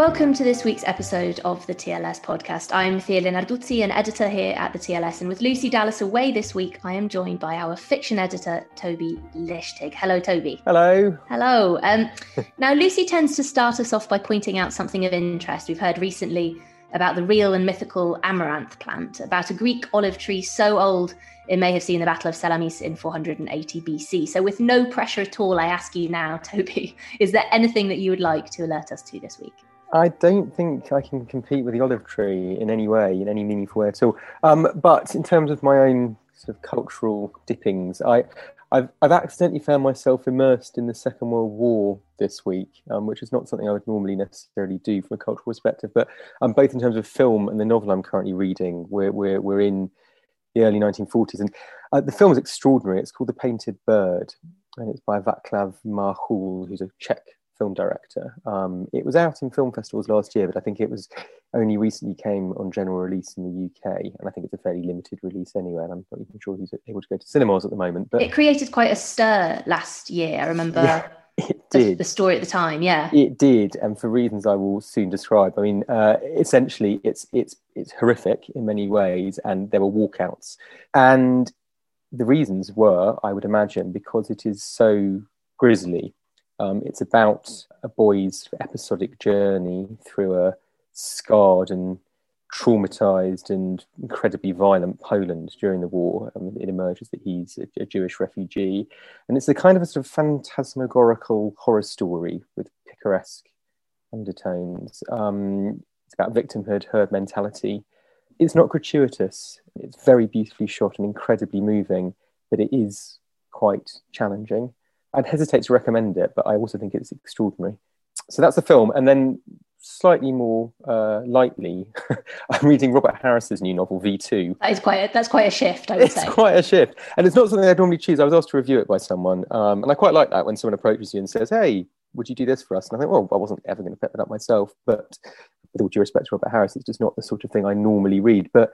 Welcome to this week's episode of the TLS podcast. I'm Thea Lenarduzzi, an editor here at the TLS, and with Lucy Dallas away this week, I am joined by our fiction editor, Toby Lichtig. Hello, Toby. Hello. Hello. Um, now, Lucy tends to start us off by pointing out something of interest. We've heard recently about the real and mythical amaranth plant, about a Greek olive tree so old it may have seen the Battle of Salamis in 480 BC. So, with no pressure at all, I ask you now, Toby, is there anything that you would like to alert us to this week? I don't think I can compete with the olive tree in any way, in any meaningful way at all. Um, but in terms of my own sort of cultural dippings, I, I've, I've accidentally found myself immersed in the Second World War this week, um, which is not something I would normally necessarily do from a cultural perspective. But um, both in terms of film and the novel I'm currently reading, we're, we're, we're in the early 1940s. And uh, the film is extraordinary. It's called The Painted Bird, and it's by Václav Marhoul, who's a Czech film director. Um, it was out in film festivals last year, but I think it was only recently came on general release in the UK, and I think it's a fairly limited release anyway. And I'm not even sure he's able to go to cinemas at the moment. But it created quite a stir last year. I remember. Yeah. It did. The, the, story at the time, yeah. It did, and for reasons I will soon describe. I mean, uh, essentially, it's it's it's horrific in many ways, and there were walkouts, and the reasons were, I would imagine, because it is so grisly um, it's about a boy's episodic journey through a scarred and traumatized and incredibly violent Poland during the war. Um, it emerges that he's a, a, Jewish refugee. And it's a kind of a sort of phantasmagorical horror story with picaresque undertones. Um, it's about victimhood, herd mentality. It's not gratuitous. It's very beautifully shot and incredibly moving, but it is quite challenging. I'd hesitate to recommend it, but I also think it's extraordinary. So that's the film, and then slightly more uh, lightly, I'm reading Robert Harris's new novel V two. That is quite a, that's quite a shift. I would say. it's say quite a shift, and it's not something I'd normally choose. I was asked to review it by someone, um, and I quite like that when someone approaches you and says, "Hey, would you do this for us?" And I think, well, I wasn't ever going to pick that up myself, but with all due respect to Robert Harris, it's just not the sort of thing I normally read, but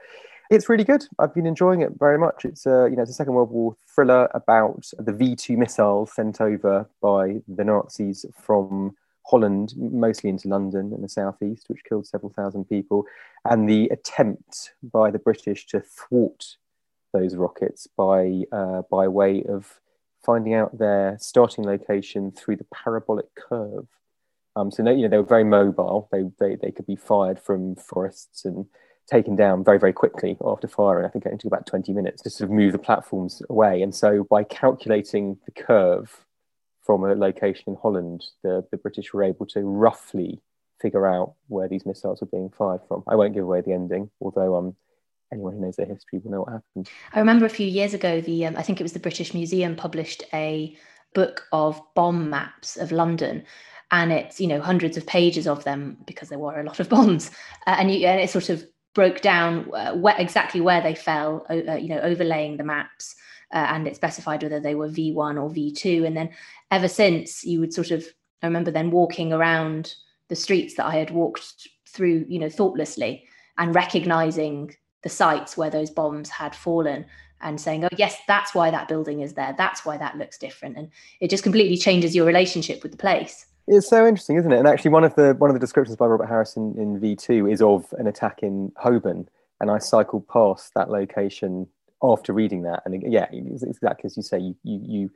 it's really good. I've been enjoying it very much. It's a you know it's a Second World War thriller about the V two missiles sent over by the Nazis from Holland, mostly into London and the southeast, which killed several thousand people, and the attempt by the British to thwart those rockets by uh, by way of finding out their starting location through the parabolic curve. Um, so you know they were very mobile. They, they they could be fired from forests and taken down very, very quickly after firing. I think it took about 20 minutes to sort of move the platforms away. And so by calculating the curve from a location in Holland, the, the British were able to roughly figure out where these missiles were being fired from. I won't give away the ending, although um, anyone who knows their history will know what happened. I remember a few years ago, the um, I think it was the British Museum published a book of bomb maps of London and it's you know hundreds of pages of them because there were a lot of bombs uh, and, you, and it sort of broke down uh, where, exactly where they fell, uh, you know, overlaying the maps. Uh, and it specified whether they were V1 or V2. And then ever since, you would sort of, I remember then walking around the streets that I had walked through, you know, thoughtlessly and recognizing the sites where those bombs had fallen. and saying, oh, yes, that's why that building is there. That's why that looks different. And it just completely changes your relationship with the place. It's so interesting, isn't it? And actually, one of the one of the descriptions by Robert Harris in, V two is of an attack in Holborn, and I cycled past that location after reading that, and yeah, it's exactly as you say, you you, you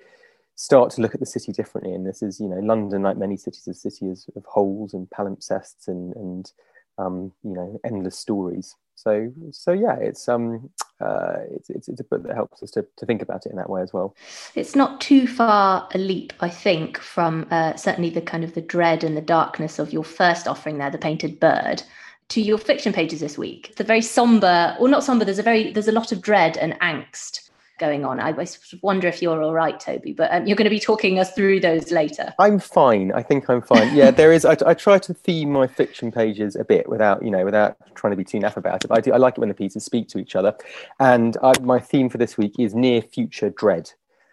start to look at the city differently. And this is, you know, London, like many cities, a city of, of holes and palimpsests and and um, you know endless stories. So so yeah, it's um uh, it's, it's, it's a book that helps us to, to think about it in that way as well. It's not too far a leap, I think, from uh, certainly the kind of the dread and the darkness of your first offering there, the painted bird, to your fiction pages this week. The very somber, or not somber. There's a very there's a lot of dread and angst going on. I, I wonder if you're all right, Toby, but um, you're going to be talking us through those later. I'm fine. I think I'm fine. Yeah, there is. I, I, try to theme my fiction pages a bit without, you know, without trying to be too naff about it. But I do. I like it when the pieces speak to each other. And I, my theme for this week is near future dread.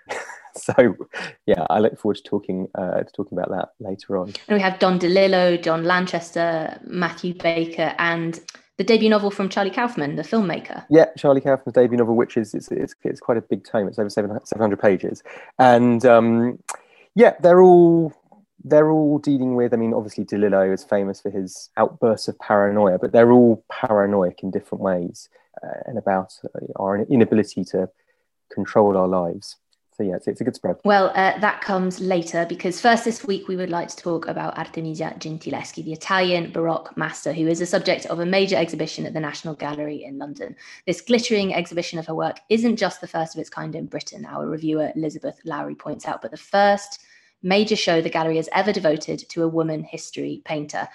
so yeah i look forward to talking uh, to talking about that later on and we have don delillo john lanchester matthew baker and the debut novel from Charlie Kaufman, the filmmaker. Yeah, Charlie Kaufman's debut novel, which is it's, it's, it's quite a big tome. It's over 700 pages, and um, yeah, they're all they're all dealing with. I mean, obviously DeLillo is famous for his outbursts of paranoia, but they're all paranoid in different ways, uh, and about uh, our inability to control our lives. So yeah, it's, it's a good spread. Well, uh, that comes later because first this week we would like to talk about Artemisia Gentileschi, the Italian Baroque master who is the subject of a major exhibition at the National Gallery in London. This glittering exhibition of her work isn't just the first of its kind in Britain, our reviewer Elizabeth Lowry points out, but the first major show the gallery has ever devoted to a woman history painter.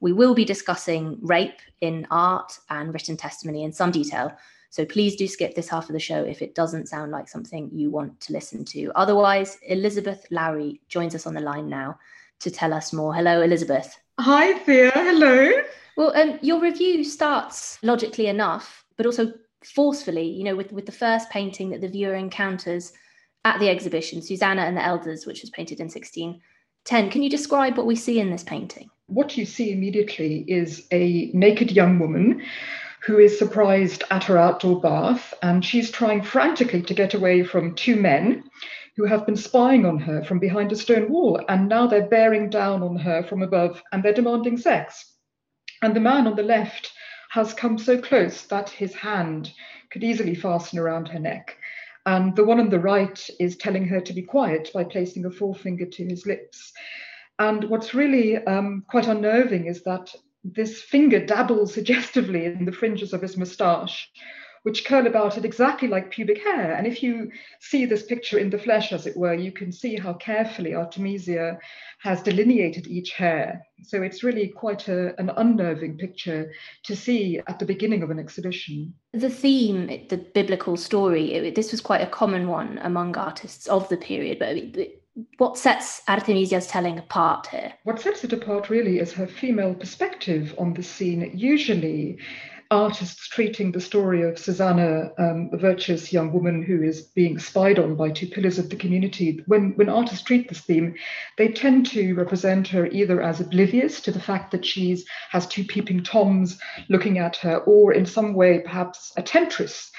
We will be discussing rape in art and written testimony in some detail. So please do skip this half of the show if it doesn't sound like something you want to listen to. Otherwise, Elizabeth Lowry joins us on the line now to tell us more. Hello, Elizabeth. Hi, Thea. Hello. Well, um, your review starts logically enough, but also forcefully, you know, with, with the first painting that the viewer encounters at the exhibition, Susanna and the Elders, which was painted in 1610. Can you describe what we see in this painting? What you see immediately is a naked young woman who is surprised at her outdoor bath, and she's trying frantically to get away from two men who have been spying on her from behind a stone wall, and now they're bearing down on her from above and they're demanding sex. And the man on the left has come so close that his hand could easily fasten around her neck. And the one on the right is telling her to be quiet by placing a forefinger to his lips. And what's really um, quite unnerving is that this finger dabbles suggestively in the fringes of his moustache, which curl about it exactly like pubic hair. And if you see this picture in the flesh, as it were, you can see how carefully Artemisia has delineated each hair. So it's really quite a, an unnerving picture to see at the beginning of an exhibition. The theme, the biblical story, it, this was quite a common one among artists of the period, but what sets Artemisia's telling apart here? What sets it apart really is her female perspective on the scene. Usually, artists treating the story of Susanna, um, a virtuous young woman who is being spied on by two pillars of the community, when, when artists treat this theme, they tend to represent her either as oblivious to the fact that she has two peeping toms looking at her, or in some way perhaps a temptress.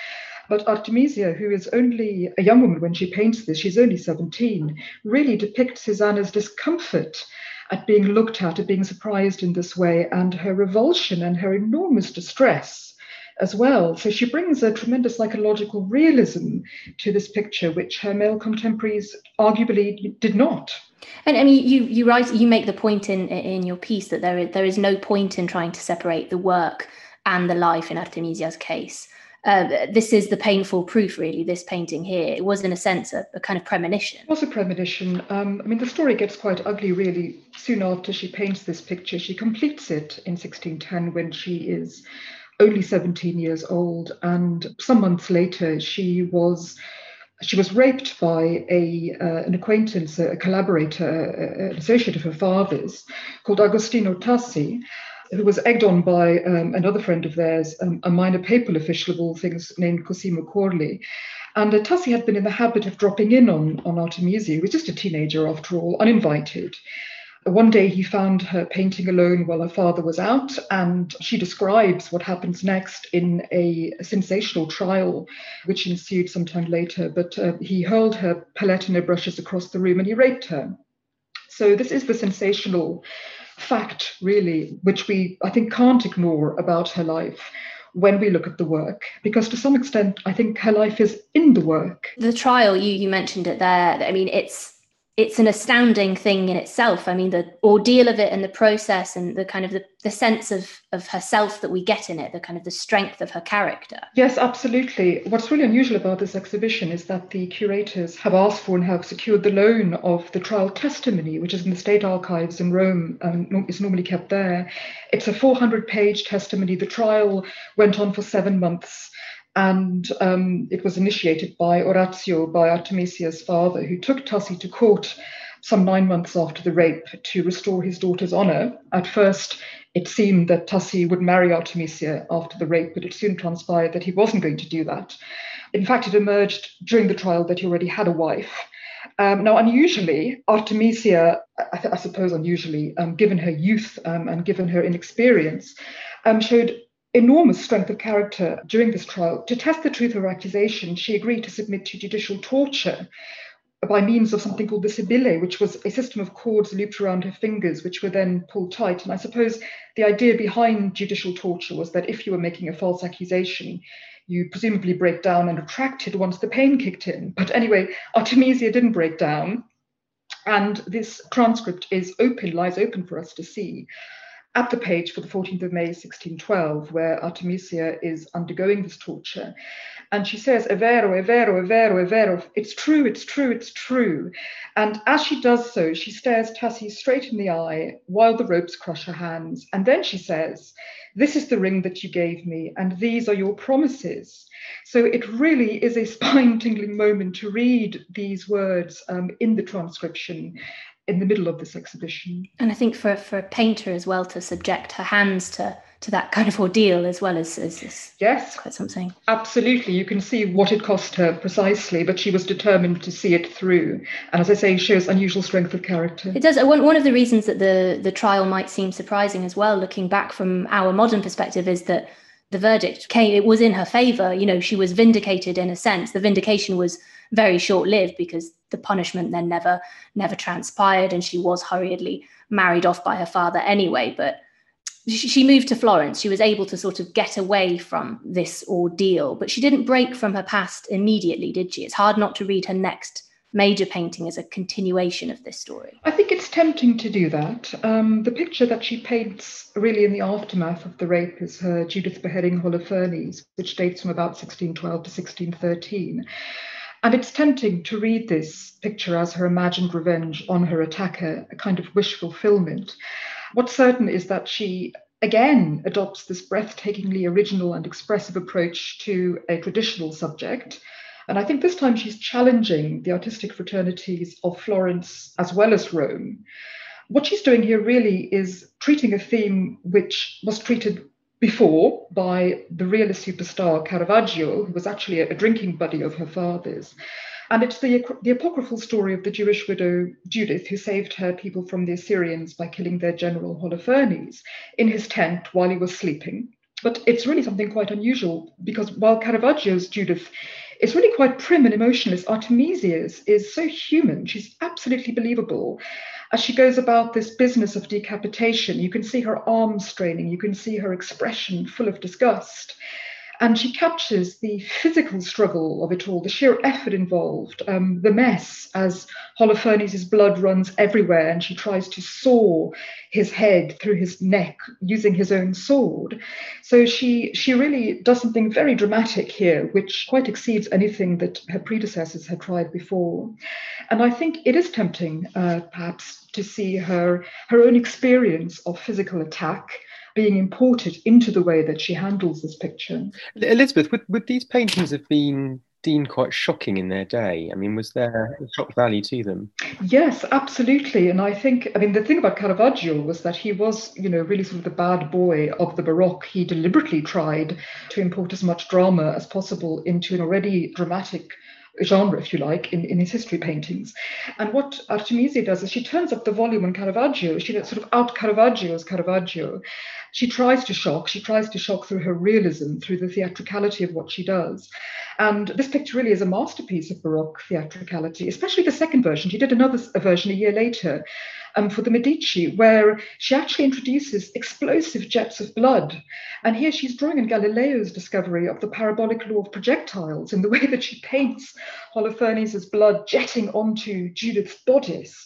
But Artemisia, who is only a young woman when she paints this, she's only 17, really depicts Susanna's discomfort at being looked at, at being surprised in this way, and her revulsion and her enormous distress as well. So she brings a tremendous psychological realism to this picture, which her male contemporaries arguably did not. And I mean, you you write you make the point in in your piece that there is there is no point in trying to separate the work and the life in Artemisia's case uh, this is the painful proof, really, this painting here. It was, in a sense, a, a kind of premonition. It was a premonition. Um, I mean, the story gets quite ugly, really, soon after she paints this picture. She completes it in 1610 when she is only 17 years old. And some months later, she was. She was raped by a uh, an acquaintance, a collaborator, an associate of her father's, called Agostino Tassi, who was egged on by um, another friend of theirs, um, a minor papal official of all things named Cosimo Quorli. And uh, Tassi had been in the habit of dropping in on, on Artemisia, who was just a teenager after all, uninvited. One day he found her painting alone while her father was out, and she describes what happens next in a sensational trial which ensued sometime later. But uh, he hurled her palette and her brushes across the room and he raped her. So, this is the sensational fact, really, which we, I think, can't ignore about her life when we look at the work because to some extent i think her life is in the work. The trial you you mentioned it there. I mean it's it's an astounding thing in itself. I mean, the ordeal of it and the process and the kind of the, the sense of, of herself that we get in it, the kind of the strength of her character. Yes, absolutely. What's really unusual about this exhibition is that the curators have asked for and have secured the loan of the trial testimony, which is in the state archives in Rome um, and is normally kept there. It's a 400 page testimony. The trial went on for seven months and um, it was initiated by Orazio, by Artemisia's father, who took Tassi to court some nine months after the rape to restore his daughter's honor. At first, it seemed that Tassi would marry Artemisia after the rape, but it soon transpired that he wasn't going to do that. In fact, it emerged during the trial that he already had a wife. Um, now, unusually, Artemisia, I, I suppose unusually, um, given her youth um, and given her inexperience, um, showed enormous strength of character during this trial. To test the truth of her accusation, she agreed to submit to judicial torture by means of something called the Sibille, which was a system of cords looped around her fingers, which were then pulled tight. And I suppose the idea behind judicial torture was that if you were making a false accusation, you presumably break down and retracted once the pain kicked in. But anyway, Artemisia didn't break down. And this transcript is open, lies open for us to see at the page for the 14th of May 1612, where Artemisia is undergoing this torture. And she says, È vero, è vero, è vero, è vero. It's true, it's true, it's true. And as she does so, she stares Tassi straight in the eye while the ropes crush her hands. And then she says, This is the ring that you gave me, and these are your promises. So it really is a spine tingling moment to read these words um, in the transcription in the middle of this exhibition. And I think for, for a painter as well to subject her hands to to that kind of ordeal as well as, as this. Yes. Quite something. Absolutely. You can see what it cost her precisely, but she was determined to see it through. And as I say, shows unusual strength of character. It does. Uh, one, one of the reasons that the, the trial might seem surprising as well, looking back from our modern perspective, is that the verdict came, it was in her favor. You know, she was vindicated in a sense. The vindication was very short lived because the punishment then never never transpired and she was hurriedly married off by her father anyway but she moved to Florence. She was able to sort of get away from this ordeal, but she didn't break from her past immediately, did she? It's hard not to read her next major painting as a continuation of this story. I think it's tempting to do that. Um, the picture that she paints really in the aftermath of the rape is her Judith beheading Holofernes, which dates from about 1612 to 1613. And it's tempting to read this picture as her imagined revenge on her attacker, a kind of wish fulfillment. What's certain is that she again adopts this breathtakingly original and expressive approach to a traditional subject. And I think this time she's challenging the artistic fraternities of Florence as well as Rome. What she's doing here really is treating a theme which was treated before by the realist superstar Caravaggio, who was actually a, drinking buddy of her father's. And it's the, the apocryphal story of the Jewish widow Judith, who saved her people from the Assyrians by killing their general Holofernes in his tent while he was sleeping. But it's really something quite unusual because while Caravaggio's Judith is really quite prim and emotionless, Artemisia's is so human. She's absolutely believable as she goes about this business of decapitation, you can see her arms straining, you can see her expression full of disgust. And she captures the physical struggle of it all, the sheer effort involved, um, the mess as Holofernes' blood runs everywhere and she tries to saw his head through his neck using his own sword. So she, she really does something very dramatic here, which quite exceeds anything that her predecessors had tried before. And I think it is tempting, uh, perhaps, to see her, her own experience of physical attack being imported into the way that she handles this picture. Elizabeth, would, would these paintings have been deemed quite shocking in their day? I mean, was there a shock value to them? Yes, absolutely. And I think, I mean, the thing about Caravaggio was that he was, you know, really sort of the bad boy of the Baroque. He deliberately tried to import as much drama as possible into an already dramatic genre, if you like, in, in his history paintings. And what Artemisia does is she turns up the volume on Caravaggio. She sort of out Caravaggios Caravaggio. She tries to shock. She tries to shock through her realism, through the theatricality of what she does. And this picture really is a masterpiece of Baroque theatricality, especially the second version. She did another version a year later um, for the Medici, where she actually introduces explosive jets of blood. And here she's drawing on Galileo's discovery of the parabolic law of projectiles in the way that she paints Holofernes' blood jetting onto Judith's bodice.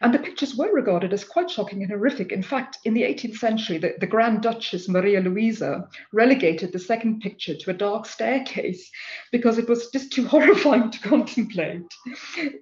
And the pictures were regarded as quite shocking and horrific. In fact, in the 18th century, the, the Grand Duchess Maria Luisa relegated the second picture to a dark staircase because it was just too horrifying to contemplate.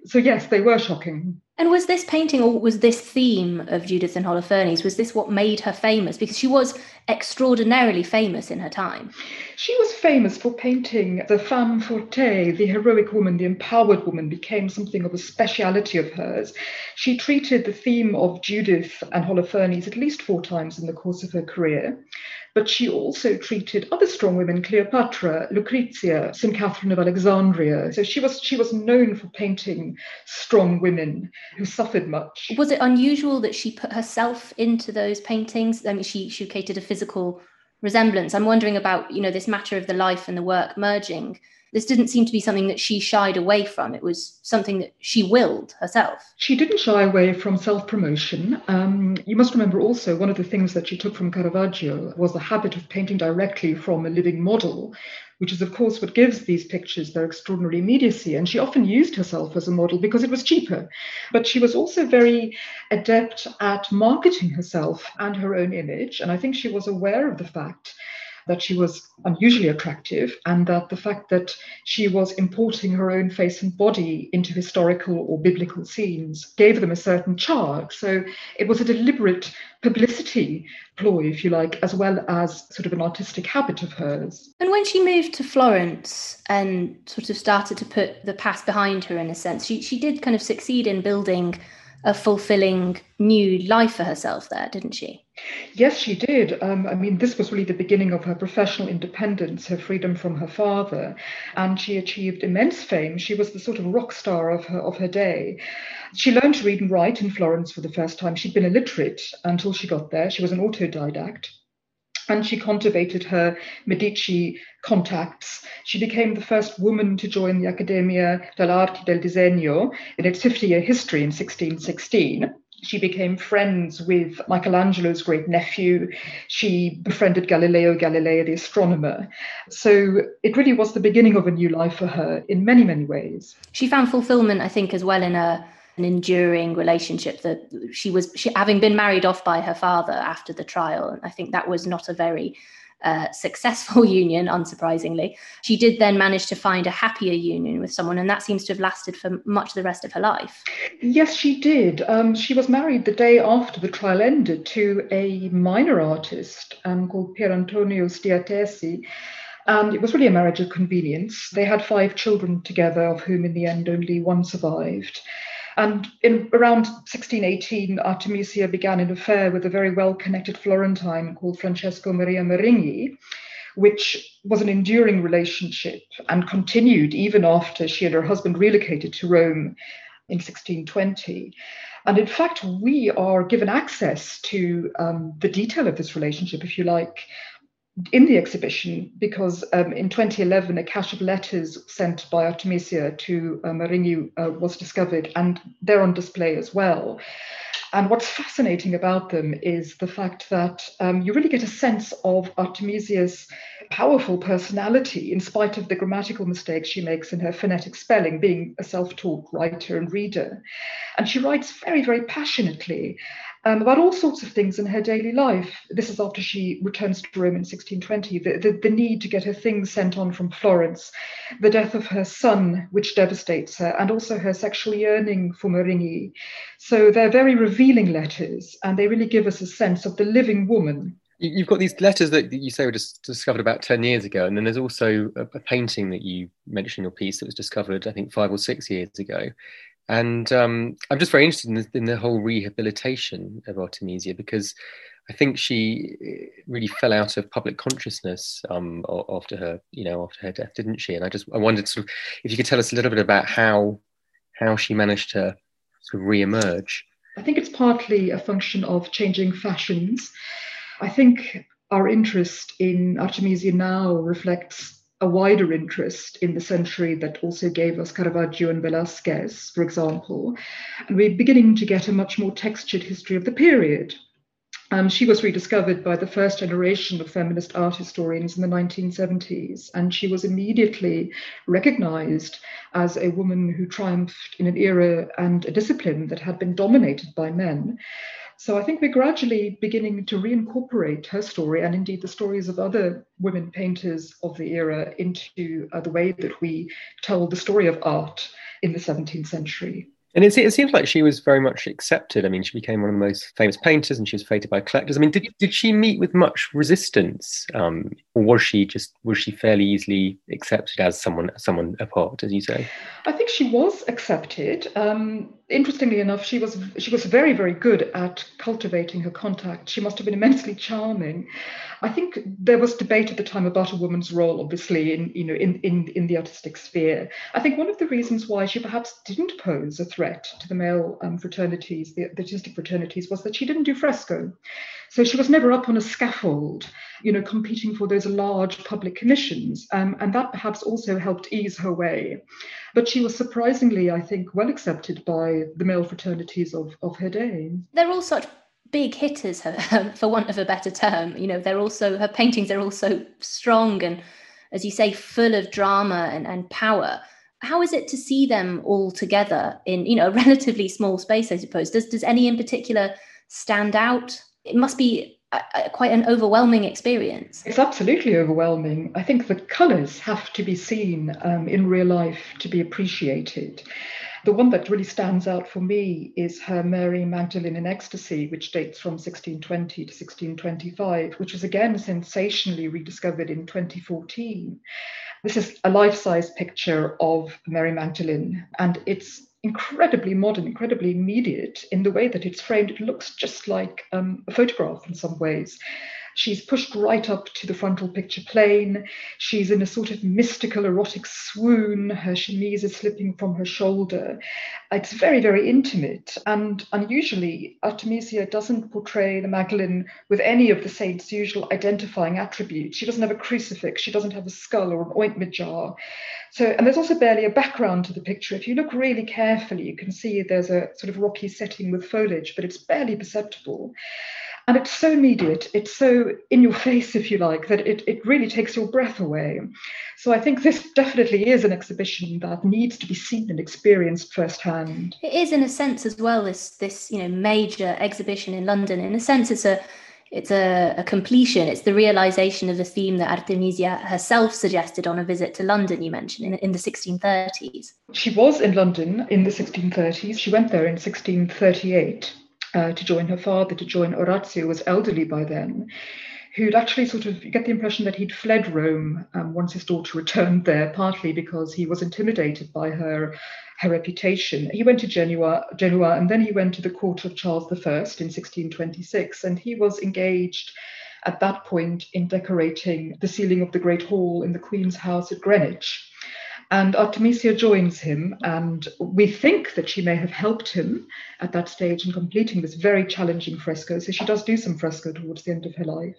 So, yes, they were shocking. And was this painting or was this theme of Judith and Holofernes, was this what made her famous? Because she was extraordinarily famous in her time. She was famous for painting the femme forte, the heroic woman, the empowered woman, became something of a speciality of hers. She treated the theme of Judith and Holofernes at least four times in the course of her career but she also treated other strong women, Cleopatra, Lucrezia, St. Catherine of Alexandria. So she was she was known for painting strong women who suffered much. Was it unusual that she put herself into those paintings? I mean, she she created a physical resemblance. I'm wondering about, you know, this matter of the life and the work merging this didn't seem to be something that she shied away from. It was something that she willed herself. She didn't shy away from self promotion. Um, you must remember also one of the things that she took from Caravaggio was the habit of painting directly from a living model, which is, of course, what gives these pictures their extraordinary immediacy. And she often used herself as a model because it was cheaper. But she was also very adept at marketing herself and her own image. And I think she was aware of the fact that she was unusually attractive and that the fact that she was importing her own face and body into historical or biblical scenes gave them a certain charge. So it was a deliberate publicity ploy, if you like, as well as sort of an artistic habit of hers. And when she moved to Florence and sort of started to put the past behind her in a sense, she, she did kind of succeed in building a fulfilling new life for herself there, didn't she? Yes, she did. Um, I mean, this was really the beginning of her professional independence, her freedom from her father, and she achieved immense fame. She was the sort of rock star of her of her day. She learned to read and write in Florence for the first time. She'd been illiterate until she got there. She was an autodidact and she cultivated her Medici contacts. She became the first woman to join the Accademia dell'Arte del Disegno in its 50 year history in 1616. She became friends with Michelangelo's great nephew. She befriended Galileo Galilei, the astronomer. So it really was the beginning of a new life for her in many, many ways. She found fulfillment, I think, as well in a an enduring relationship that she was she having been married off by her father after the trial and i think that was not a very uh, successful union unsurprisingly she did then manage to find a happier union with someone and that seems to have lasted for much of the rest of her life yes she did um, she was married the day after the trial ended to a minor artist um, called pier antonio stiattesi and it was really a marriage of convenience. They had five children together, of whom in the end only one survived. And in around 1618, Artemisia began an affair with a very well connected Florentine called Francesco Maria Maringhi, which was an enduring relationship and continued even after she and her husband relocated to Rome in 1620. And in fact, we are given access to um, the detail of this relationship, if you like, in the exhibition because um, in 2011 a cache of letters sent by Artemisia to uh, uh, was discovered and they're on display as well. And what's fascinating about them is the fact that um, you really get a sense of Artemisia's powerful personality in spite of the grammatical mistakes she makes in her phonetic spelling, being a self taught writer and reader. And she writes very, very passionately um, about all sorts of things in her daily life. This is after she returns to Rome in 1620, the, the, the, need to get her things sent on from Florence, the death of her son, which devastates her, and also her sexual yearning for Maringhi. So they're very revealing letters, and they really give us a sense of the living woman. You've got these letters that you say were just discovered about 10 years ago, and then there's also a, a painting that you mentioned in your piece that was discovered, I think, five or six years ago. And um, I'm just very interested in the, in the, whole rehabilitation of Artemisia because I think she really fell out of public consciousness um, after her, you know, after her death, didn't she? And I just I wondered sort of if you could tell us a little bit about how how she managed to sort of re-emerge. I think it's partly a function of changing fashions. I think our interest in Artemisia now reflects a wider interest in the century that also gave us Caravaggio and Velasquez, for example. And we're beginning to get a much more textured history of the period. Um, she was rediscovered by the first generation of feminist art historians in the 1970s, and she was immediately recognized as a woman who triumphed in an era and a discipline that had been dominated by men. So I think we're gradually beginning to reincorporate her story and indeed the stories of other women painters of the era into uh, the way that we tell the story of art in the 17th century. And it, it, seems like she was very much accepted. I mean, she became one of the most famous painters and she was feted by collectors. I mean, did, did she meet with much resistance? Um, or was she just, was she fairly easily accepted as someone, someone apart, as you say? I think she was accepted. Um, interestingly enough, she was she was very very good at cultivating her contact. She must have been immensely charming. I think there was debate at the time about a woman's role, obviously in you know in in in the artistic sphere. I think one of the reasons why she perhaps didn't pose a threat to the male um, fraternities, the, the artistic fraternities, was that she didn't do fresco. So she was never up on a scaffold, you know, competing for those large public commissions. Um, and that perhaps also helped ease her way. But she was surprisingly, I think, well accepted by the male fraternities of, of her day. They're all such big hitters, for want of a better term. You know, they're also, her paintings are also strong and, as you say, full of drama and, and power how is it to see them all together in you know a relatively small space i suppose does does any in particular stand out it must be a, a, quite an overwhelming experience. It's absolutely overwhelming. I think the colours have to be seen um, in real life to be appreciated. The one that really stands out for me is her Mary Magdalene in Ecstasy, which dates from 1620 to 1625, which was again sensationally rediscovered in 2014. This is a life size picture of Mary Magdalene, and it's incredibly modern, incredibly immediate in the way that it's framed. It looks just like um, a photograph in some ways. She's pushed right up to the frontal picture plane. She's in a sort of mystical, erotic swoon. Her chemise is slipping from her shoulder. It's very, very intimate. And unusually, Artemisia doesn't portray the Magdalene with any of the saint's usual identifying attributes. She doesn't have a crucifix. She doesn't have a skull or an ointment jar. So, and there's also barely a background to the picture. If you look really carefully, you can see there's a sort of rocky setting with foliage, but it's barely perceptible. And it's so immediate, it's so in your face, if you like, that it, it really takes your breath away. So I think this definitely is an exhibition that needs to be seen and experienced firsthand. It is, in a sense, as well, this this you know major exhibition in London. In a sense, it's a it's a, a, completion. It's the realization of the theme that Artemisia herself suggested on a visit to London, you mentioned, in, in the 1630s. She was in London in the 1630s. She went there in 1638 uh, to join her father, to join Orazio, who was elderly by then who'd actually sort of get the impression that he'd fled Rome um, once his daughter returned there, partly because he was intimidated by her her reputation. He went to Genoa, Genoa, and then he went to the court of Charles I in 1626, and he was engaged at that point in decorating the ceiling of the Great Hall in the Queen's house at Greenwich. And Artemisia joins him, and we think that she may have helped him at that stage in completing this very challenging fresco. So she does do some fresco towards the end of her life.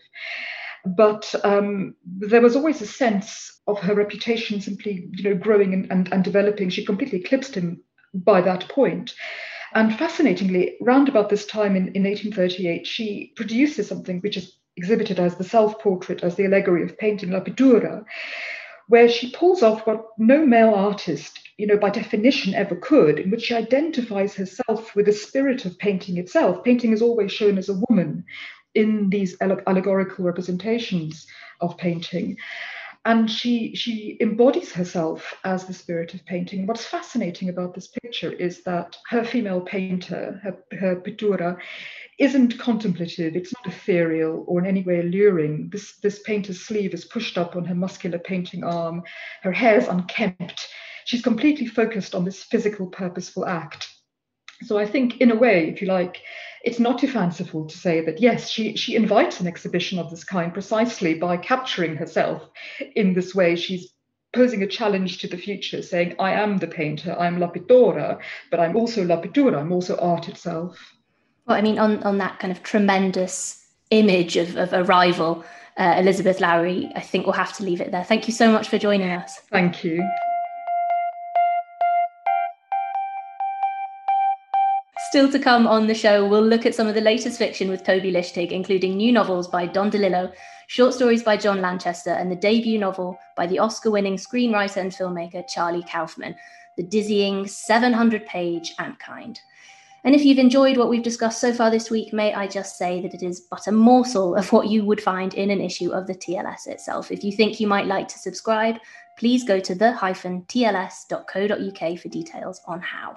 But um, there was always a sense of her reputation simply, you know, growing and, and, and developing. She completely eclipsed him by that point. And fascinatingly, round about this time in, in 1838, she produces something which is exhibited as the self portrait, as the allegory of painting, La where she pulls off what no male artist, you know, by definition ever could, in which she identifies herself with the spirit of painting itself. Painting is always shown as a woman in these allegorical representations of painting. And she, she embodies herself as the spirit of painting. What's fascinating about this picture is that her female painter, her, her pittura, isn't contemplative, it's not ethereal or in any way alluring. This, this painter's sleeve is pushed up on her muscular painting arm, her hair is unkempt. She's completely focused on this physical, purposeful act. So I think, in a way, if you like, it's not too fanciful to say that yes, she she invites an exhibition of this kind precisely by capturing herself in this way. She's posing a challenge to the future, saying, I am the painter, I'm La Pittora, but I'm also La Pittura, I'm also art itself. Well, I mean, on, on that kind of tremendous image of, of arrival, uh, Elizabeth Lowry, I think we'll have to leave it there. Thank you so much for joining us. Thank you. Still to come on the show, we'll look at some of the latest fiction with Toby Lichtig, including new novels by Don DeLillo, short stories by John Lanchester, and the debut novel by the Oscar winning screenwriter and filmmaker Charlie Kaufman, the dizzying 700 page Antkind. And if you've enjoyed what we've discussed so far this week, may I just say that it is but a morsel of what you would find in an issue of the TLS itself. If you think you might like to subscribe, please go to the-tls.co.uk for details on how.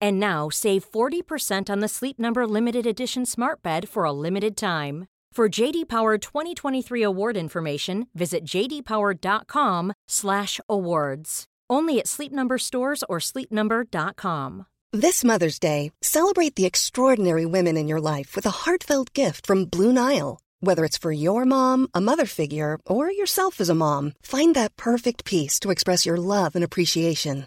And now save 40% on the Sleep Number limited edition smart bed for a limited time. For JD Power 2023 award information, visit jdpower.com/awards. Only at Sleep Number stores or sleepnumber.com. This Mother's Day, celebrate the extraordinary women in your life with a heartfelt gift from Blue Nile. Whether it's for your mom, a mother figure, or yourself as a mom, find that perfect piece to express your love and appreciation.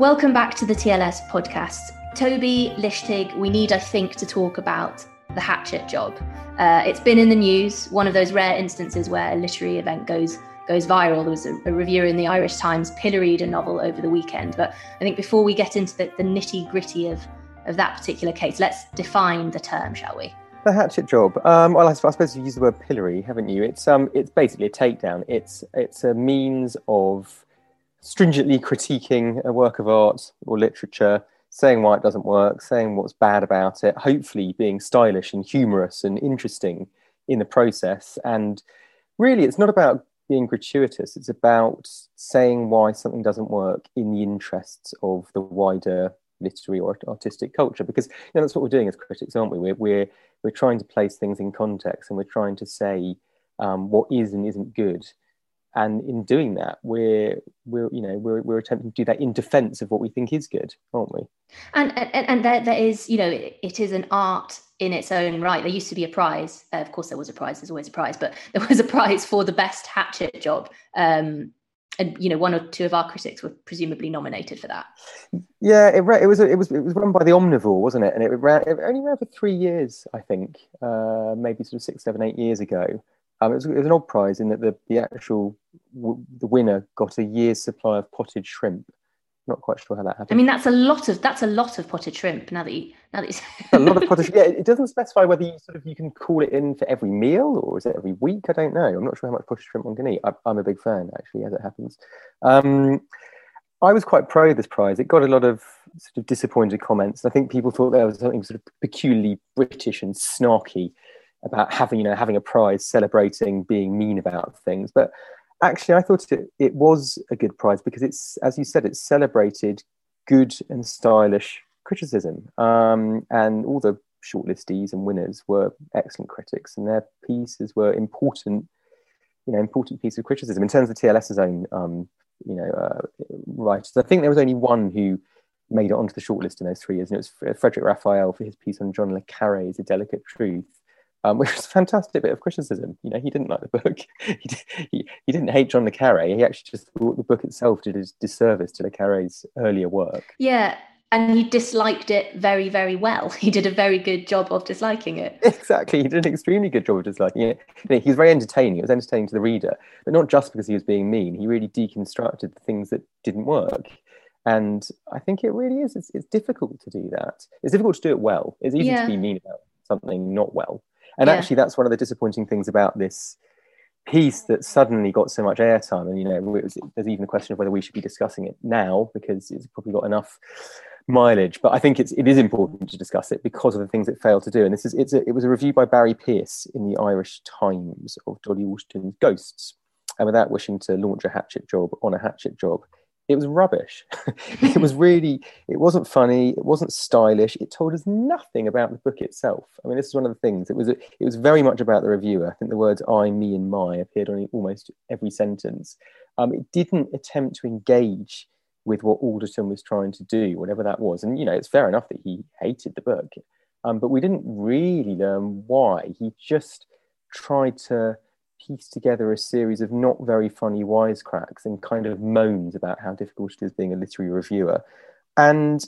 Welcome back to the TLS podcast. Toby Lichtig, we need, I think, to talk about the Hatchet job. Uh, it's been in the news, one of those rare instances where a literary event goes goes viral. There was a, a reviewer in the Irish Times pilloried a novel over the weekend. But I think before we get into the, the nitty gritty of, of that particular case, let's define the term, shall we? The hatchet job. Um, well, I, suppose you used the word pillory, haven't you? It's um, it's basically a takedown. It's it's a means of stringently critiquing a work of art or literature, saying why it doesn't work, saying what's bad about it, hopefully being stylish and humorous and interesting in the process. And really, it's not about being gratuitous, it's about saying why something doesn't work in the interests of the wider literary or artistic culture. Because you know, that's what we're doing as critics aren't we? We're, we're, we're trying to place things in context and we're trying to say um, what is and isn't good and in doing that we're we're you know we're, we're attempting to do that in defense of what we think is good aren't we? And and, and there, there is you know it, it is an art in its own right. There used to be a prize. Uh, of course there was a prize. There's always a prize. But there was a prize for the best hatchet job. Um, and you know one or two of our critics were presumably nominated for that. Yeah it, it was it was it was run by the omnivore wasn't it? And it ran it only ran for three years i think uh, maybe sort of six seven eight years ago um, it, was, it was an odd prize in that the, the actual the winner got a year's supply of potted shrimp not quite sure how that happened. I mean, that's a lot of that's a lot of potted shrimp. Now that you now that you a lot of potted. Yeah, it doesn't specify whether you sort of you can call it in for every meal or is it every week. I don't know. I'm not sure how much potted shrimp one can eat. I, am a big fan actually, as it happens. Um, I was quite pro this prize. It got a lot of sort of disappointed comments. I think people thought there was something sort of peculiarly British and snarky about having you know having a prize celebrating being mean about things, but actually, I thought it, it was a good prize because it's, as you said, it celebrated good and stylish criticism. Um, and all the shortlistees and winners were excellent critics, and their pieces were important, you know, important piece of criticism in terms of TLS's own, um, you know, uh, writers. I think there was only one who made it onto the shortlist in those three years, and it was frederic Raphael for his piece on John le Carre's A Delicate Truth um, which was a fantastic bit of criticism. You know, he didn't like the book. he, he, he didn't hate John le Carre. He actually just thought the book itself did a disservice to le Carre's earlier work. Yeah, and he disliked it very, very well. He did a very good job of disliking it. Exactly, he did an extremely good job of disliking it. He was very entertaining. It was entertaining to the reader, but not just because he was being mean. He really deconstructed the things that didn't work. And I think it really is. It's, it's difficult to do that. It's difficult to do it well. It's easy yeah. to be mean about something not well. And yeah. actually, that's one of the disappointing things about this piece that suddenly got so much airtime. And you know, was, there's even a question of whether we should be discussing it now because it's probably got enough mileage. But I think it's it is important to discuss it because of the things it failed to do. And this is it's a, it was a review by Barry Pierce in the Irish Times of Dolly Alderton's Ghosts. And without wishing to launch a hatchet job on a hatchet job, it was rubbish. it was really, it wasn't funny, it wasn't stylish. It told us nothing about the book itself. I mean, this is one of the things. It was, it was very much about the reviewer. I think the words "I," "me," and "my" appeared on almost every sentence. Um, it didn't attempt to engage with what Alderton was trying to do, whatever that was. And you know, it's fair enough that he hated the book, um, but we didn't really learn why. He just tried to piece together a series of not very funny wisecracks and kind of moans about how difficult it is being a literary reviewer. And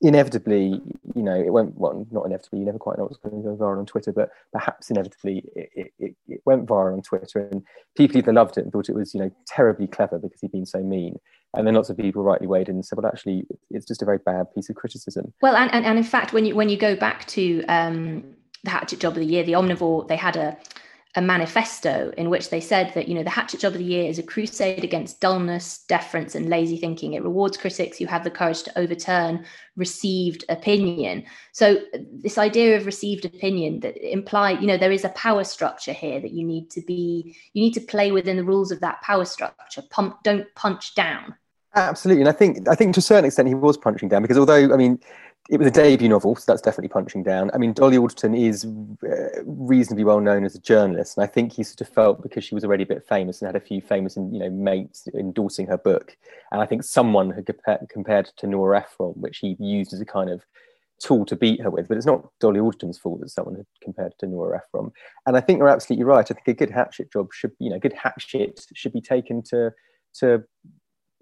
inevitably, you know, it went, well, not inevitably, you never quite know what's going to go viral on Twitter, but perhaps inevitably it, it, it went viral on Twitter and people either loved it and thought it was, you know, terribly clever because he'd been so mean. And then lots of people rightly weighed in and said, well, actually, it's just a very bad piece of criticism. Well, and, and, and in fact, when you, when you go back to um, the Hatchet Job of the Year, the Omnivore, they had a, a manifesto in which they said that you know the hatchet job of the year is a crusade against dullness deference and lazy thinking. It rewards critics who have the courage to overturn received opinion. So this idea of received opinion that imply you know there is a power structure here that you need to be you need to play within the rules of that power structure. Pump don't punch down. Absolutely. And i think i think to a certain extent he was punching down because although i mean it was a debut novel, so that's definitely punching down. I mean, Dolly Alderton is uh, reasonably well known as a journalist, and I think he sort of felt because she was already a bit famous and had a few famous, you know, mates endorsing her book, and I think someone had compared, compared to Nora Ephron, which he used as a kind of tool to beat her with. But it's not Dolly Alderton's fault that someone had compared to Nora Ephron, and I think you're absolutely right. I think a good hatchet job should, you know, good hatchet should be taken to to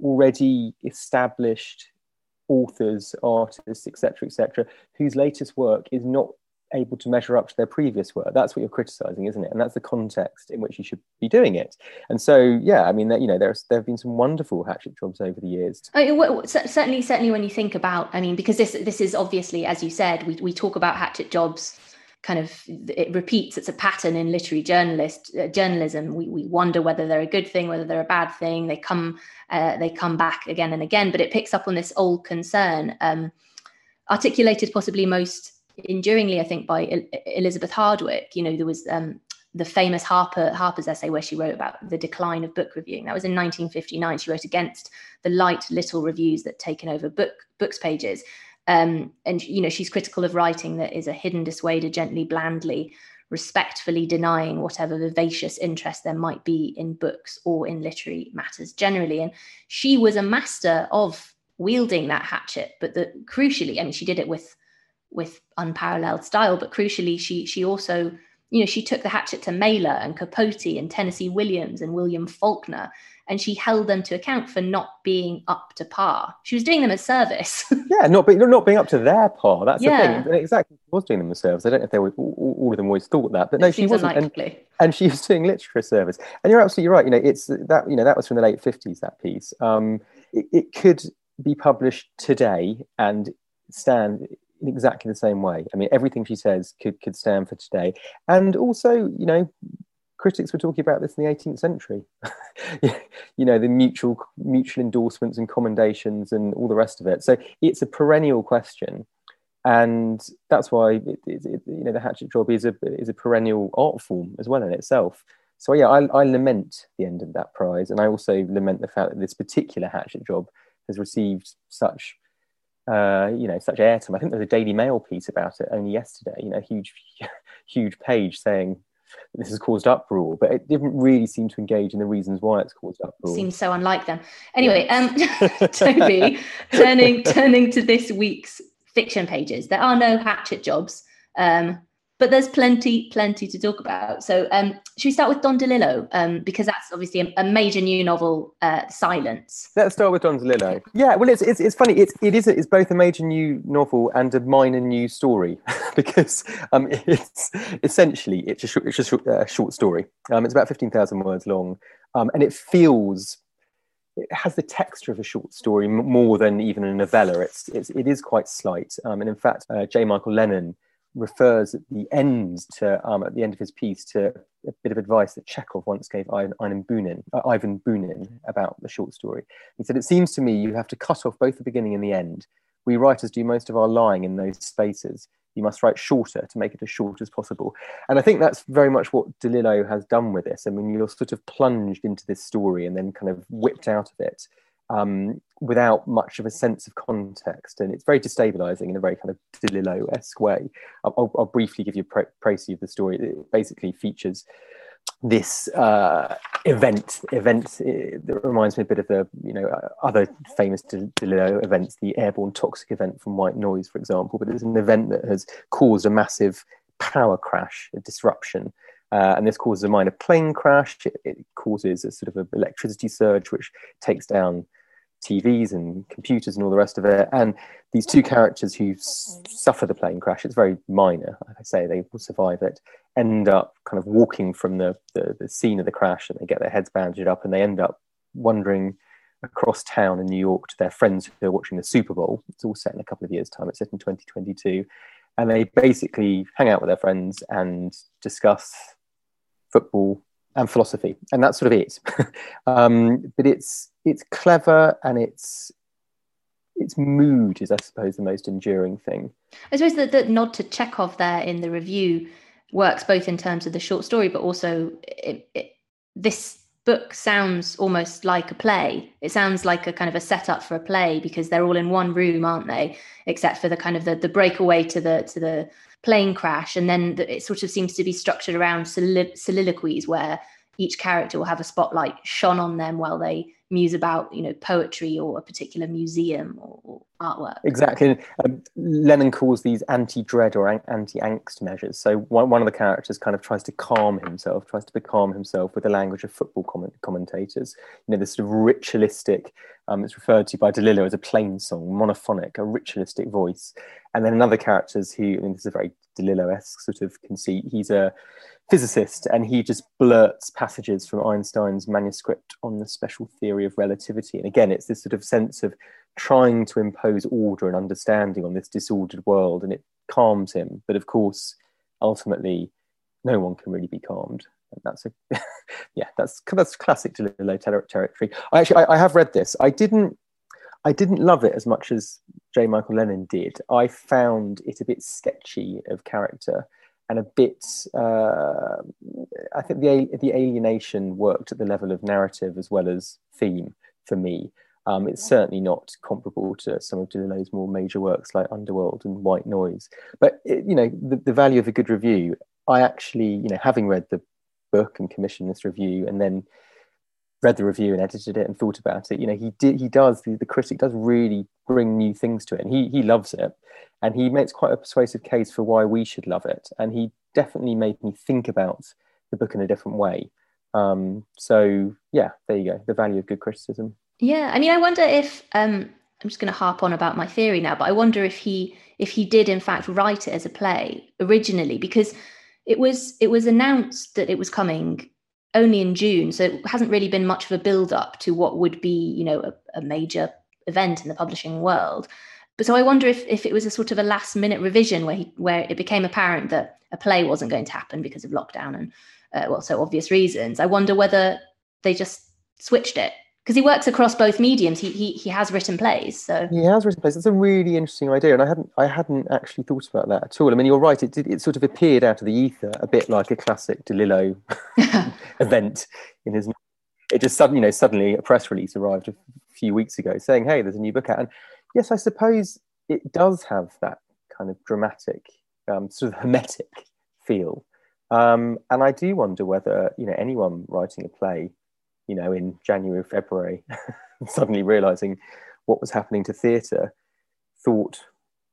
already established authors, artists, etc., etc., whose latest work is not able to measure up to their previous work. That's what you're criticizing, isn't it? And that's the context in which you should be doing it. And so, yeah, I mean, you know, there's there have been some wonderful hatchet jobs over the years. Mean, certainly, certainly, when you think about, I mean, because this this is obviously, as you said, we we talk about hatchet jobs kind of it repeats it's a pattern in literary journalist uh, journalism. We, we wonder whether they're a good thing whether they're a bad thing. They come uh, they come back again and again but it picks up on this old concern um, articulated possibly most enduringly i think by elizabeth hardwick. You know there was um, the famous harper harper's essay where she wrote about the decline of book reviewing. That was in 1959 she wrote against the light little reviews that taken over book books pages um, and you know she's critical of writing that is a hidden dissuader gently blandly respectfully denying whatever vivacious interest there might be in books or in literary matters generally. And she was a master of wielding that hatchet, but the, crucially, I mean, she did it with with unparalleled style, but crucially, she she also you know, she took the hatchet to Mailer and Capote and Tennessee Williams and William Faulkner, and she held them to account for not being up to par. She was doing them a service. yeah, not being not being up to their par. That's Yeah. the thing. Exactly, she was doing them a service. I don't know if they were all, all of them always thought that, but no, It she wasn't. And, and she was doing literature a service. And you're absolutely right. You know, it's that you know that was from the late fifties. That piece. Um, it, it could be published today and stand in exactly the same way. I mean, everything she says could could stand for today. And also, you know, critics were talking about this in the 18th century. you know, the mutual mutual endorsements and commendations and all the rest of it. So it's a perennial question. And that's why it, it, it, you know the hatchet job is a is a perennial art form as well in itself. So yeah, I, I lament the end of that prize, and I also lament the fact that this particular hatchet job has received such uh, you know such airtime. I think there's a Daily Mail piece about it only yesterday. You know, huge huge page saying this has caused uproar, but it didn't really seem to engage in the reasons why it's caused uproar. Seems so unlike them. Anyway, um, Toby, turning turning to this week's fiction pages, there are no hatchet jobs, um, but there's plenty plenty to talk about. So, um, should we start with Don DeLillo um, because that's obviously a, a major new novel, uh, Silence. Let's start with Don DeLillo. Yeah, well, it's it's, it's funny. It's it is it's both a major new novel and a minor new story because um, it's essentially it's a short, it's a short, uh, short story. Um, it's about fifteen thousand words long, um, and it feels it has the texture of a short story more than even a novella. It's, it's it is quite slight, um, and in fact, uh, J. Michael Lennon refers at the end to um, at the end of his piece to a bit of advice that Chekhov once gave Ivan, Bunin, uh, Ivan Bunin about the short story. He said, "It seems to me you have to cut off both the beginning and the end. We writers do most of our lying in those spaces. You must write shorter to make it as short as possible." And I think that's very much what DeLillo has done with this. I mean, you're sort of plunged into this story and then kind of whipped out of it um, without much of a sense of context. And it's very destabilizing in a very kind of DeLillo esque way. I'll, I'll, briefly give you a précis of the story. It basically features this uh, event event uh, that reminds me a bit of the you know other famous De- DeLillo events the airborne toxic event from white noise for example but it's an event that has caused a massive power crash a disruption uh, and this causes a minor plane crash it, it causes a sort of an electricity surge which takes down TVs and computers and all the rest of it. And these two characters who s- suffer the plane crash, it's very minor, like I say, they will survive it, end up kind of walking from the, the, the scene of the crash and they get their heads bandaged up and they end up wandering across town in New York to their friends who are watching the Super Bowl. It's all set in a couple of years' time, it's set in 2022. And they basically hang out with their friends and discuss football and philosophy, and that's sort of it. um, but it's it's clever and it's its mood is, I suppose, the most enduring thing. I suppose that the nod to Chekhov there in the review works both in terms of the short story, but also it, it, this book sounds almost like a play. It sounds like a kind of a setup for a play because they're all in one room, aren't they? Except for the kind of the, the breakaway to the to the plane crash, and then the, it sort of seems to be structured around solilo- soliloquies where each character will have a spotlight shone on them while they muse about, you know, poetry or a particular museum or, or artwork. Exactly. Um, Lennon calls these anti-dread or an- anti-angst measures. So one, one of the characters kind of tries to calm himself, tries to becalm himself with the language of football comment- commentators. You know, this sort of ritualistic. Um, it's referred to by DeLillo as a plain song, monophonic, a ritualistic voice. And then another character's who, and this is a very DeLillo-esque sort of conceit. He's a physicist and he just blurts passages from Einstein's manuscript on the special theory of relativity. And again, it's this sort of sense of trying to impose order and understanding on this disordered world, and it calms him. But of course, ultimately, no one can really be calmed. And that's a yeah, that's that's classic DeLillo territory. I actually I, I have read this. I didn't I didn't love it as much as J. Michael Lennon did. I found it a bit sketchy of character and a bit. Uh, I think the the alienation worked at the level of narrative as well as theme for me. Um, it's certainly not comparable to some of DeLillo's more major works like Underworld and White Noise. But it, you know, the, the value of a good review I actually, you know, having read the book and commissioned this review, and then read the review and edited it and thought about it, you know, he did. He does. The, the critic does really bring new things to it, and he he loves it, and he makes quite a persuasive case for why we should love it, and he definitely made me think about the book in a different way. Um, so yeah, there you go. The value of good criticism. Yeah, I mean, I wonder if um, I'm just going to harp on about my theory now, but I wonder if he if he did in fact write it as a play originally because it was it was announced that it was coming only in June, so it hasn't really been much of a build up to what would be you know a, a major event in the publishing world. But so I wonder if if it was a sort of a last minute revision where he where it became apparent that a play wasn't going to happen because of lockdown and uh, well so obvious reasons. I wonder whether they just switched it because he works across both mediums. He, he he has written plays, so he has written plays. That's a really interesting idea, and I hadn't I hadn't actually thought about that at all. I mean, you're right. It did, it sort of appeared out of the ether, a bit like a classic DeLillo event in his. It just suddenly, you know, suddenly a press release arrived a few weeks ago saying, "Hey, there's a new book out." And yes, I suppose it does have that kind of dramatic, um, sort of hermetic feel. Um, and I do wonder whether you know anyone writing a play you know, in January February, suddenly realizing what was happening to theatre, thought,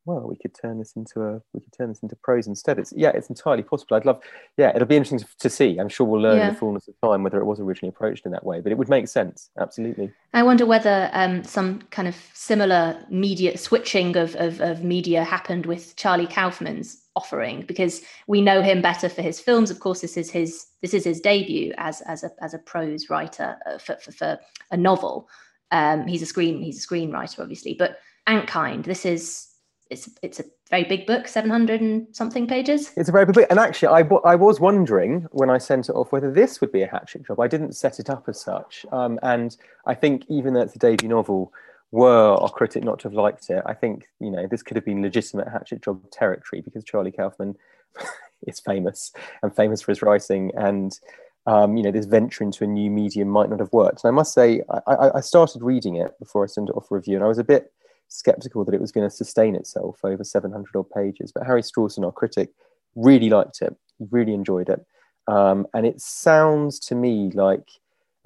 well, we could turn this into a we could turn this into prose instead. It's yeah, it's entirely possible. I'd love, yeah, it'll be interesting to, to see. I'm sure we'll learn yeah. in the fullness of time whether it was originally approached in that way, but it would make sense, absolutely. I wonder whether um, some kind of similar media switching of, of, of media happened with Charlie Kaufman's offering because we know him better for his films. Of course, this is his this is his debut as as a as a prose writer uh, for, for, for a novel. Um, he's a screen he's a screenwriter, obviously, but Antkind. This is it's it's a very big book, seven hundred and something pages. It's a very big book, and actually, I, I was wondering when I sent it off whether this would be a hat trick job. I didn't set it up as such, um, and I think even though it's a debut novel, were our critic not to have liked it, I think you know this could have been legitimate hatchet job territory because Charlie Kaufman is famous and famous for his writing, and um, you know this venture into a new medium might not have worked. And I must say, I, I started reading it before I sent it off for review, and I was a bit skeptical that it was going to sustain itself over 700 odd pages. But Harry Strawson, our critic, really liked it. Really enjoyed it, um, and it sounds to me like.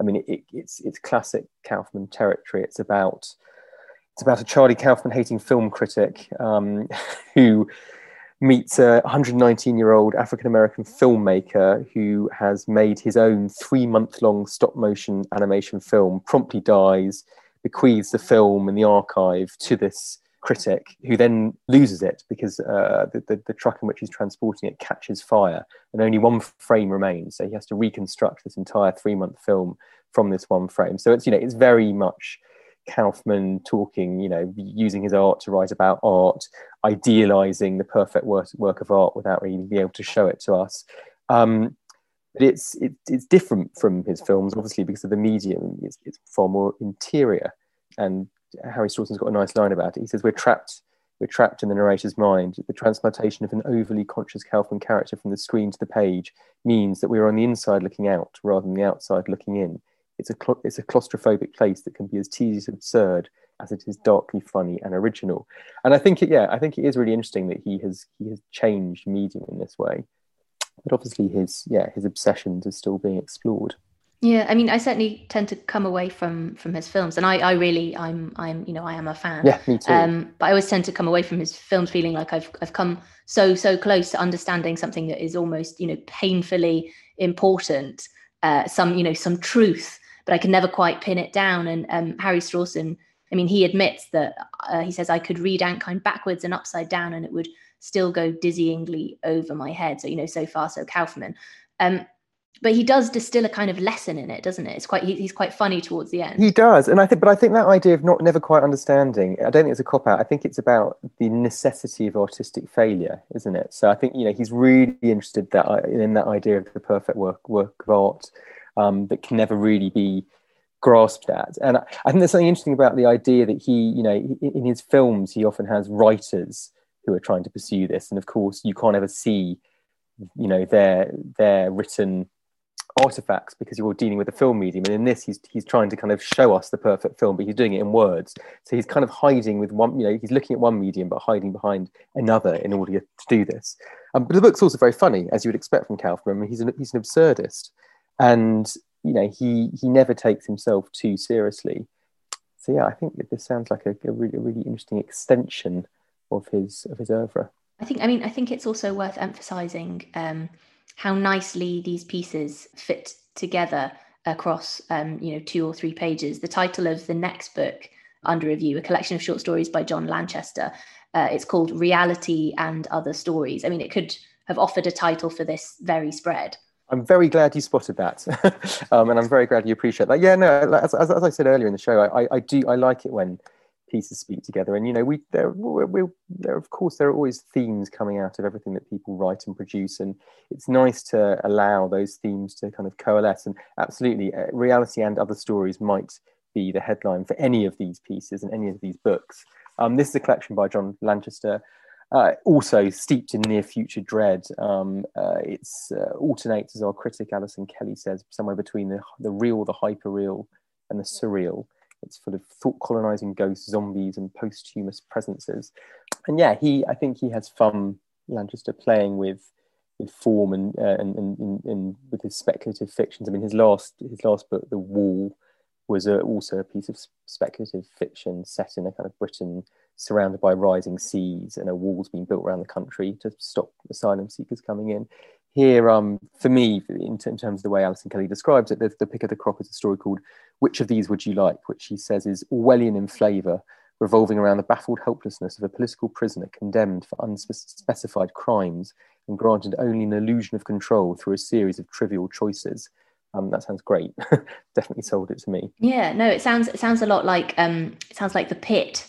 I mean, it, it, it's it's classic Kaufman territory. It's about it's about a Charlie Kaufman hating film critic um, who meets a 119 year old African American filmmaker who has made his own three month long stop motion animation film, promptly dies, bequeaths the film and the archive to this critic who then loses it because uh, the, the, the, truck in which he's transporting it catches fire and only one frame remains. So he has to reconstruct this entire three month film from this one frame. So it's, you know, it's very much Kaufman talking, you know, using his art to write about art, idealizing the perfect work, work of art without really being able to show it to us. Um, but it's it, it's different from his films, obviously, because of the medium. It's, it's far more interior. And Harry Strawson's got a nice line about it. He says, "We're trapped." We're trapped in the narrator's mind. The transplantation of an overly conscious Kaufman character from the screen to the page means that we're on the inside looking out rather than the outside looking in it's a it's a claustrophobic place that can be as tedious absurd as it is darkly funny and original. And I think it, yeah, I think it is really interesting that he has he has changed medium in this way. But obviously, his yeah his obsessions are still being explored. Yeah, I mean, I certainly tend to come away from from his films, and I, I really, I'm, I'm, you know, I am a fan. Yeah, me too. Um, but I always tend to come away from his films feeling like I've, I've come so, so close to understanding something that is almost, you know, painfully important, uh, some, you know, some truth but I can never quite pin it down. And um, Harry Strawson, I mean, he admits that uh, he says I could read Antkind backwards and upside down, and it would still go dizzyingly over my head. So you know, so far so Kaufman. Um, but he does distill a kind of lesson in it, doesn't it? It's quite he, he's quite funny towards the end. He does, and I think, but I think that idea of not never quite understanding, I don't think it's a cop out. I think it's about the necessity of artistic failure, isn't it? So I think you know he's really interested that in that idea of the perfect work work of art um, that can never really be grasped at. And I, think there's something interesting about the idea that he, you know, in his films, he often has writers who are trying to pursue this. And of course, you can't ever see, you know, their their written artifacts because you're dealing with a film medium. And in this, he's he's trying to kind of show us the perfect film, but he's doing it in words. So he's kind of hiding with one, you know, he's looking at one medium but hiding behind another in order to do this. Um, but the book's also very funny, as you would expect from Kaufman. I mean, he's an he's an absurdist, and you know he he never takes himself too seriously. So yeah, I think this sounds like a, a really a really interesting extension of his of his oeuvre. I think I mean I think it's also worth emphasising. Um, how nicely these pieces fit together across um, you know two or three pages. The title of the next book under review, a collection of short stories by John Lanchester. Uh, it's called Reality and Other Stories. I mean, it could have offered a title for this very spread. I'm very glad you spotted that, um, and I'm very glad you appreciate that. Yeah, no, as, as, as, I said earlier in the show, I, I do I like it when pieces speak together. And you know, we there, we, there of course there are always themes coming out of everything that people write and produce, and it's nice to allow those themes to kind of coalesce. And absolutely, uh, reality and other stories might be the headline for any of these pieces and any of these books. Um, this is a collection by John Lanchester. Uh, also steeped in near future dread. Um, uh, it's uh, alternates, as our critic Alison Kelly says, somewhere between the, the real, the hyper real, and the surreal. It's full of thought colonizing ghosts, zombies, and posthumous presences. And yeah, he I think he has fun, Lanchester, playing with with form and uh, and, and, and, and, with his speculative fictions. I mean, his last his last book, The Wall, was a, also a piece of speculative fiction set in a kind of Britain surrounded by rising seas and a wall's being built around the country to stop asylum seekers coming in. Here, um, for me, in, t- in terms of the way Alison Kelly describes it, the, the pick of the crop is a story called which of these would you like? Which he says is Orwellian in flavour, revolving around the baffled helplessness of a political prisoner condemned for unspecified crimes and granted only an illusion of control through a series of trivial choices. Um, that sounds great. Definitely sold it to me. Yeah, no, it sounds it sounds a lot like um, it sounds like the pit.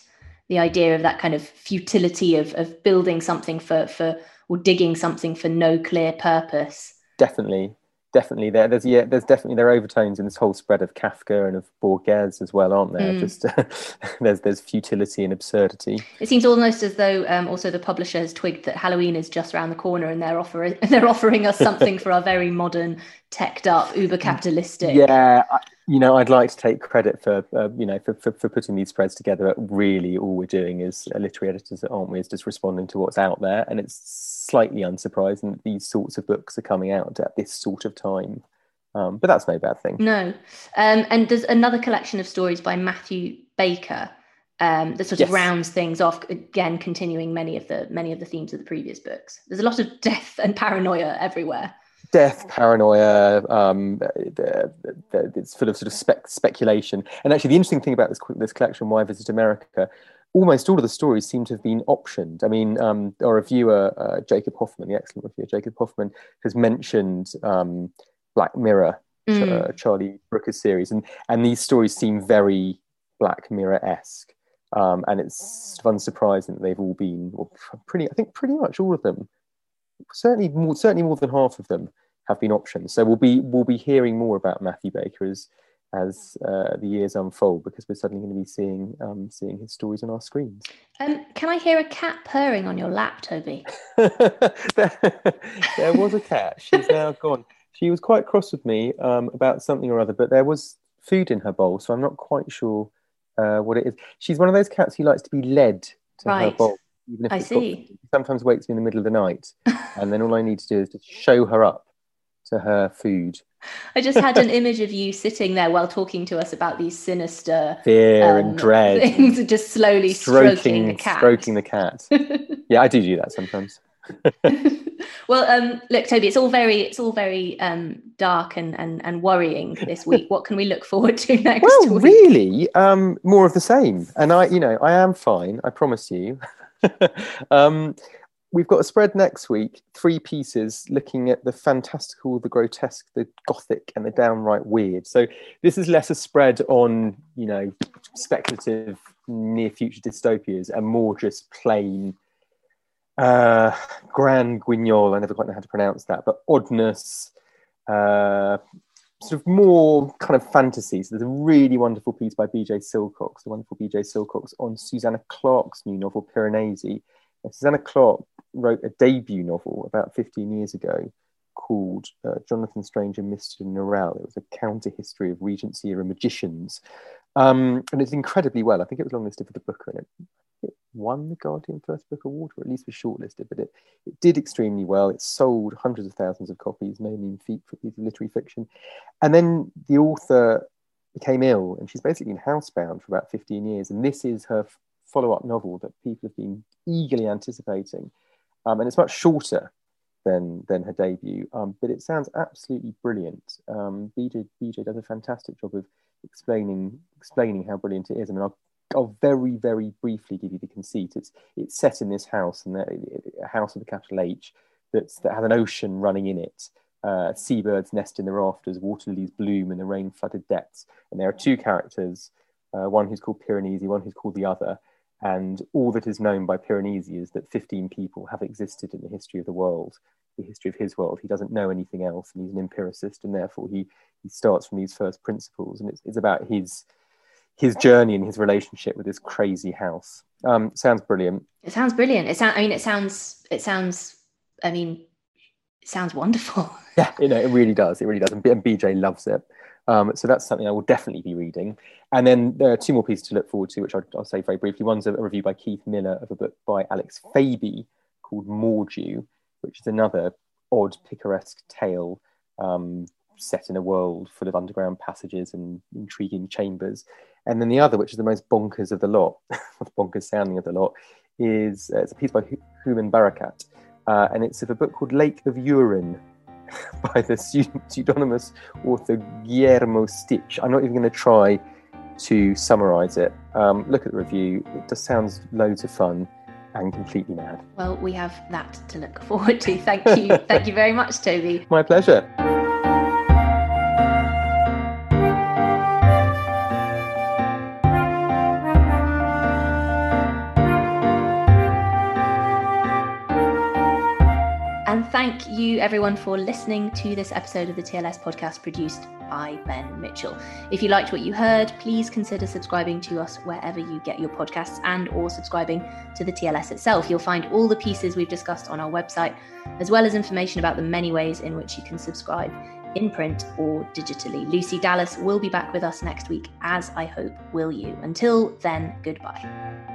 The idea of that kind of futility of of building something for for or digging something for no clear purpose. Definitely, definitely there. There's yeah, there's definitely there are overtones in this whole spread of Kafka and of Borges as well, aren't there? Mm. Just uh, there's there's futility and absurdity. It seems almost as though um, also the publisher has twigged that Halloween is just around the corner, and they're offering they're offering us something for our very modern, teched up, uber capitalistic. Yeah, I, you know, I'd like to take credit for uh, you know for, for, for putting these spreads together. Really, all we're doing is uh, literary editors, aren't we? Is just responding to what's out there, and it's slightly unsurprising that these sorts of books are coming out at this sort of time. Um, but that's no bad thing. No. Um, and there's another collection of stories by Matthew Baker um, that sort yes. of rounds things off. Again, continuing many of the many of the themes of the previous books. There's a lot of death and paranoia everywhere. Death, paranoia. Um, the, the, it's full of sort of spec- speculation. And actually, the interesting thing about this this collection, Why Visit America, almost all of the stories seem to have been optioned. I mean, um, our reviewer, uh, Jacob Hoffman, the excellent reviewer, Jacob Hoffman, has mentioned um, Black Mirror, mm. uh, Charlie Brooker's series, and, and these stories seem very Black Mirror esque. Um, and it's unsurprising that they've all been, well, pretty, I think pretty much all of them, certainly more, certainly more than half of them have been options. So we'll be, we'll be hearing more about Matthew Baker as, as uh, the years unfold because we're suddenly going to be seeing um, seeing his stories on our screens. Um, can I hear a cat purring on your lap, Toby? there, there, was a cat. She's now gone. She was quite cross with me um, about something or other, but there was food in her bowl, so I'm not quite sure uh, what it is. She's one of those cats who likes to be led to right. her bowl. Even if I see. Got, sometimes wakes me in the middle of the night, and then all I need to do is to show her up to her food I just had an image of you sitting there while talking to us about these sinister fear um, and dread things, just slowly stroking, stroking, the cat. Stroking the cat. yeah, I do do that sometimes. well, um, look, Toby, it's all very, it's all very um, dark and, and and worrying this week. What can we look forward to next? Well, week? really, um, more of the same. And I, you know, I am fine. I promise you. um, we've got a spread next week, three pieces looking at the fantastical, the grotesque, the gothic, and the downright weird. So this is less a spread on, you know, speculative near future dystopias and more just plain uh, grand guignol. I never quite know how to pronounce that, but oddness, uh, sort of more kind of fantasy. So there's a really wonderful piece by B.J. Silcox, the wonderful B.J. Silcox, on Susanna Clarke's new novel Piranesi. Susanna Clarke wrote a debut novel about 15 years ago called uh, Jonathan Strange and Mr. Norrell. It was a counter history of Regency era magicians. Um, and it's incredibly well. I think it was longlisted for the Booker and it, it won the Guardian First Book Award, or at least was shortlisted, but it, it did extremely well. It sold hundreds of thousands of copies, no mean feat for literary fiction. And then the author became ill and she's basically been housebound for about 15 years. And this is her follow up novel that people have been eagerly anticipating. Um, and it's much shorter than than her debut, um, but it sounds absolutely brilliant. Um, BJ, BJ does a fantastic job of explaining explaining how brilliant it is. I mean, I'll, I'll very very briefly give you the conceit. It's it's set in this house, and a house with a capital H that's that has an ocean running in it. Uh, seabirds nest in the rafters, water lilies bloom in the rain flooded depths, and there are two characters, uh, one who's called Piranesi, one who's called the other, and all that is known by Piranesi is that 15 people have existed in the history of the world, the history of his world. He doesn't know anything else, and he's an empiricist, and therefore he, he starts from these first principles. And it's, it's about his his journey and his relationship with this crazy house. Um, sounds brilliant. It sounds brilliant. It sounds. I mean, it sounds. It sounds. I mean, it sounds wonderful. Yeah, you know, it really does. It really does. And BJ loves it. Um, so that's something I will definitely be reading. And then there are two more pieces to look forward to, which I'll, I'll say very briefly. One's a, a, review by Keith Miller of a book by Alex Pheby called Mordew, which is another odd, picaresque tale um, set in a world full of underground passages and intriguing chambers. And then the other, which is the most bonkers of the lot, bonkers sounding of the lot, is uh, it's a piece by Houman Barekat. Uh, and it's of a book called Lake of Urine by the pseudonymous author Guillermo Stitch. I'm not even going to try to summarize it. Um, look at the review. It just sounds loads of fun and completely mad. Well, we have that to look forward to. Thank you. Thank you very much, Toby. My pleasure. Everyone for listening to this episode of the TLS podcast produced by Ben Mitchell. If you liked what you heard, please consider subscribing to us wherever you get your podcasts and or subscribing to the TLS itself. You'll find all the pieces we've discussed on our website, as well as information about the many ways in which you can subscribe in print or digitally. Lucy Dallas will be back with us next week, as I hope will you. Until then, goodbye.